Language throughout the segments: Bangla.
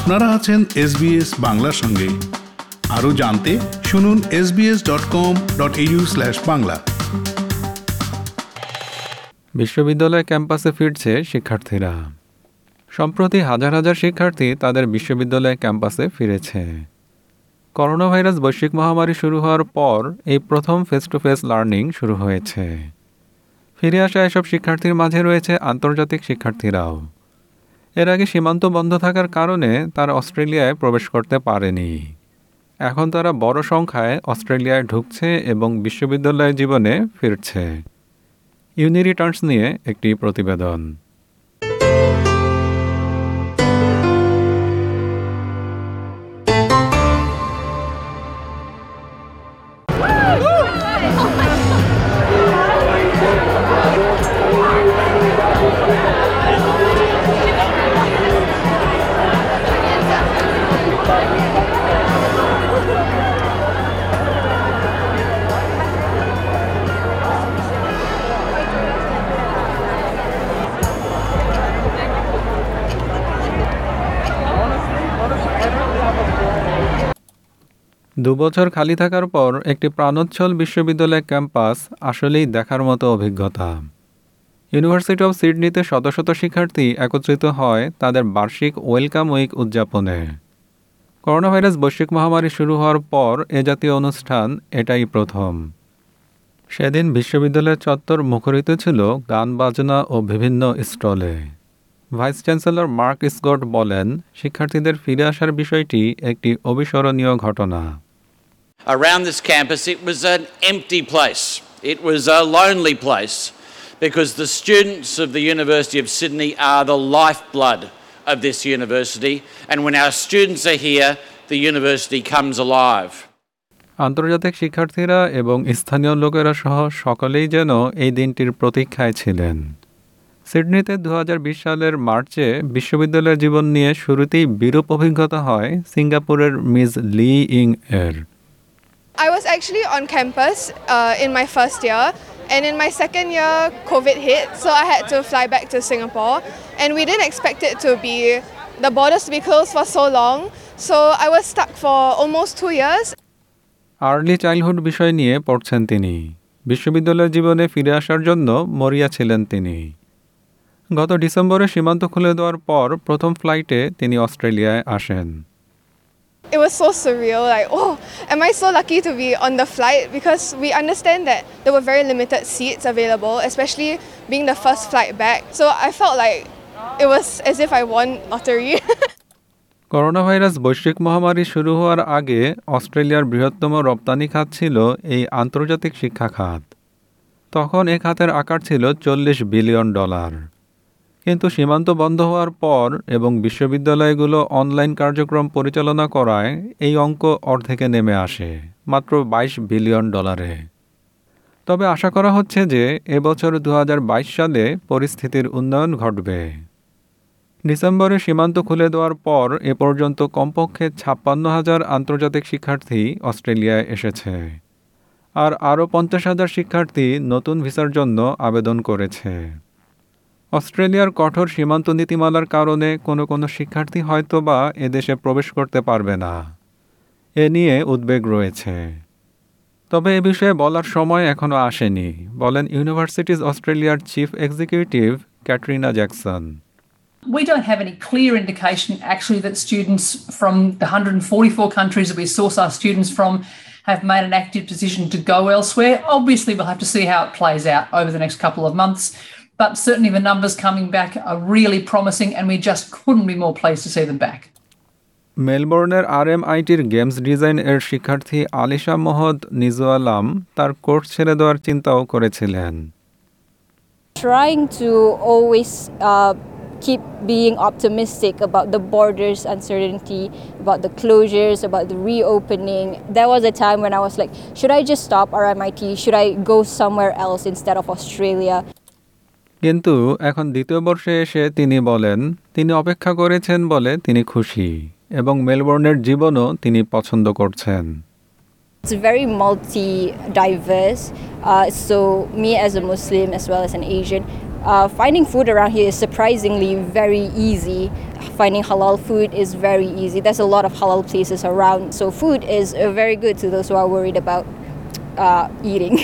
আপনারা আছেন এসবিএস বাংলার সঙ্গে। আরও জানতে শুনুন S SBS dot com dot slash Bangla. বিশ্ববিদ্যালয় ক্যাম্পাসে ফিরছে শিক্ষার্থীরা। সম্প্রতি হাজার হাজার শিক্ষার্থী তাদের বিশ্ববিদ্যালয় ক্যাম্পাসে ফিরেছে। করোনা ভাইরাস বৈশ্বিক মহামারী শুরু হওয়ার পর এই প্রথম ফেস টু ফেস লার্নিং শুরু হয়েছে। ফিরে আসা এসব শিক্ষার্থীর মাঝে রয়েছে আন্তর্জাতিক শিক্ষার্থীরাও। এর আগে সীমান্ত বন্ধ থাকার কারণে তারা অস্ট্রেলিয়ায় প্রবেশ করতে পারেনি। এখন তারা বড় সংখ্যায় অস্ট্রেলিয়ায় ঢুকছে এবং বিশ্ববিদ্যালয় জীবনে ফিরছে। ইউনি রিটার্নস নিয়ে একটি প্রতিবেদন। দুবছর খালি থাকার পর একটি প্রাণোচ্ছল বিশ্ববিদ্যালয় ক্যাম্পাস আসলেই দেখার মতো অভিজ্ঞতা। ইউনিভার্সিটি অব সিডনিতে শত শত শিক্ষার্থী একত্রিত হয় তাদের বার্ষিক ওয়েলকাম উইক উদযাপনে। করোনা ভাইরাস বৈশ্বিক মহামারী শুরু হওয়ার পর এ জাতীয় অনুষ্ঠান এটাই প্রথম। সেদিন বিশ্ববিদ্যালয়ের চত্বর মুখরিত ছিল গান, বাজনা ও বিভিন্ন স্টলে। ভাইস চ্যান্সেলর মার্ক স্কট বলেন, শিক্ষার্থীদের ফিরে আসার বিষয়টি একটি অবিস্মরণীয় ঘটনা। Around this campus, it was an empty place. It was a lonely place because the students of the University of Sydney are the lifeblood of this university. And when our students are here, the university comes alive. আন্তর্জাতিক শিক্ষার্থীরা এবং স্থানীয় লোকেরা সহ সকলেই যেন এই দিনটির প্রতীক্ষায় ছিলেন সিডনিতে দু হাজার বিশ সালের মার্চে বিশ্ববিদ্যালয়ের জীবন নিয়ে শুরুতেই বিরূপ অভিজ্ঞতা হয় সিঙ্গাপুরের মিস লি ইং এর I was actually on campus uh, in my first year, and in my second year, COVID hit, so I had to fly back to Singapore. And we didn't expect it to be the borders to be closed for so long, so I was stuck for almost two years. Early childhood বিষয় নিয়ে পড়ছেন তিনি বিশ্ববিদ্যালয় জীবনে ফিরে আসার জন্য মরিয়া ছিলেন তিনি গত ডিসেম্বরে সীমান্ত খুলে দেওয়ার পর প্রথম ফ্লাইটে তিনি অস্ট্রেলিয়ায় আসেন It was so surreal, like, oh, am I so lucky to be on the flight? Because we understand that there were very limited seats available, especially being the first flight back. So I felt like it was as if I won lottery. Corona virus বৈশ্বিক মহামারী শুরু হওয়ার আগে অস্ট্রেলিয়ার বৃহত্তম রপ্তানি খাত ছিল এই আন্তর্জাতিক শিক্ষা খাত তখন এ খাতের আকার ছিল চল্লিশ বিলিয়ন ডলার কিন্তু সীমান্ত বন্ধ হওয়ার পর এবং বিশ্ববিদ্যালয়গুলো অনলাইন কার্যক্রম পরিচালনা করায় এই অঙ্ক অর্ধেকে নেমে আসে, মাত্র বাইশ বিলিয়ন ডলারে। তবে আশা করা হচ্ছে যে এবছর দু হাজার বাইশ সালে পরিস্থিতির উন্নয়ন ঘটবে। ডিসেম্বরে সীমান্ত খুলে দেওয়ার পর এ পর্যন্ত কমপক্ষে ছাপ্পান্ন হাজার আন্তর্জাতিক শিক্ষার্থী অস্ট্রেলিয়ায় এসেছে। আর আরও পঞ্চাশ হাজার শিক্ষার্থী নতুন ভিসার জন্য আবেদন করেছে। অস্ট্রেলিয়ার কঠোর সীমান্ত নীতিমালার কারণে কোনো কোনো শিক্ষার্থী হয়তোবা এদেশে প্রবেশ করতে পারবে না এ নিয়ে উদ্বেগ রয়েছে তবে এ বিষয়ে বলার সময় এখনও আসেনি বলেন ইউনিভার্সিটিজ অস্ট্রেলিয়ার chief executive Catriona Jackson We don't have any clear indication actually that students from the 144 countries that we source our students from have made an active decision to go elsewhere. Obviously, we'll have to see how it plays out over the next couple of months. But certainly the numbers coming back are really promising, and we just couldn't be more pleased to see them back. মেলবোর্নের R M আইটির games design এর শিক্ষার্থী আলিশা মহদ নিজু আলাম তার কোর্স ছেড়ে দেওয়ার চিন্তাও করেছিলেন trying to always uh, keep being optimistic about the borders uncertainty, about the closures, about the reopening. There was a time when I was like, should I just stop RMIT? Should I go somewhere else instead of Australia? কিন্তু এখন দ্বিতীয় বর্ষে এসে তিনি বলেন তিনি অপেক্ষা করেছেন বলে তিনি খুশি এবং মেলবোর্নের জীবনও তিনি পছন্দ করছেন It's very multi diverse. Uh, so, me as a Muslim as well as an Asian, Uh, finding food around here is surprisingly very easy. Finding halal food is very easy. There's a lot of halal places around, so food is uh, very good to those who are worried about uh, eating.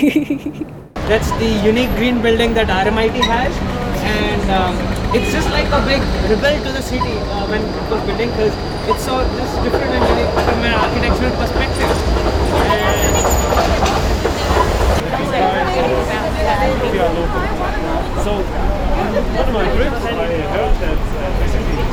That's the unique green building that RMIT has, and um, it's just like a big rebel to the city uh, when it was building because it's so just different and unique from an architectural perspective. So, one of my groups, I heard that uh, basically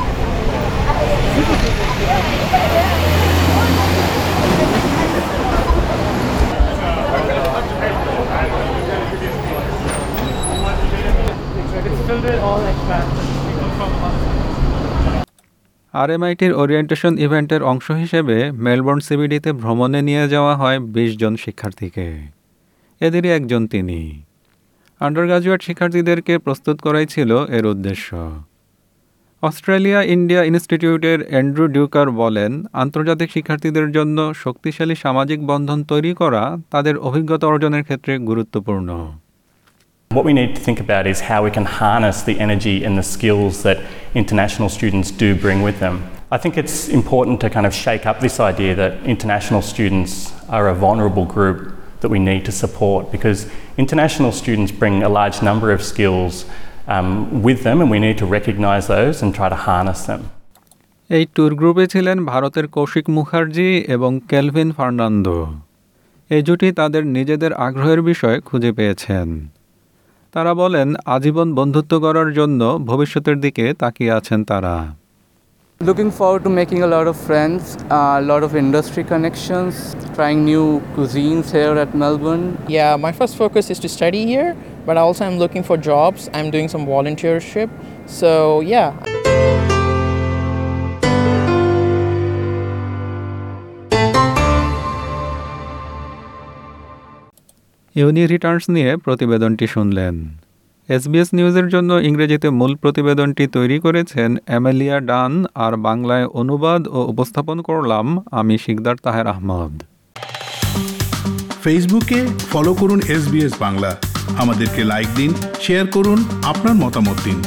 আরএমআইটির ওরিয়েন্টেশন ইভেন্টের অংশ হিসেবে মেলবোর্ন সিবিডিতে ভ্রমণে নিয়ে যাওয়া হয় বিশ জন শিক্ষার্থীকে। এদেরই একজন তিনি। আন্ডার গ্রাজুয়েট শিক্ষার্থীদেরকে প্রস্তুত করাই ছিল এর উদ্দেশ্য। অস্ট্রেলিয়া ইন্ডিয়া ইনস্টিটিউটের অ্যান্ড্রু ডিউকার বলেন, আন্তর্জাতিক শিক্ষার্থীদের জন্য শক্তিশালী সামাজিক বন্ধন তৈরি করা তাদের অভিজ্ঞতা অর্জনের ক্ষেত্রে গুরুত্বপূর্ণ। What we need to think about is how we can harness the energy and the skills that international students do bring with them. I think it's important to kind of shake up this idea that international students are a vulnerable group that we need to support because international students bring a large number of skills um, with them and we need to recognise those and try to harness them. এই ট্যুর গ্রুপে ছিলেন ভারতের কৌশিক মুখার্জি এবং কেলভিন ফার্নান্দো এই জুটি তাদের নিজেদের আগ্রহের বিষয় খুঁজে পেয়েছেন তারা বলেন আজীবন বন্ধুত্ব করার জন্য ভবিষ্যতের দিকে তাকিয়ে আছেন তারা। Looking forward to making a lot of friends lot of industry connections trying new cuisines here at Melbourne yeah my first focus is to study here but also I am looking for jobs I am doing some volunteership so yeah uni returns নিয়ে প্রতিবেদনটি শুনলেন। এসবিএস নিউজের জন্য ইংরেজিতে মূল প্রতিবেদনটি তৈরি করেছেন অ্যামেলিয়া ডান, আর বাংলায় অনুবাদ ও উপস্থাপন করলাম আমি শিকদার তাহের আহমদ। ফেসবুকে ফলো করুন এস বাংলা। আমাদেরকে লাইক দিন, শেয়ার করুন, আপনার মতামত দিন।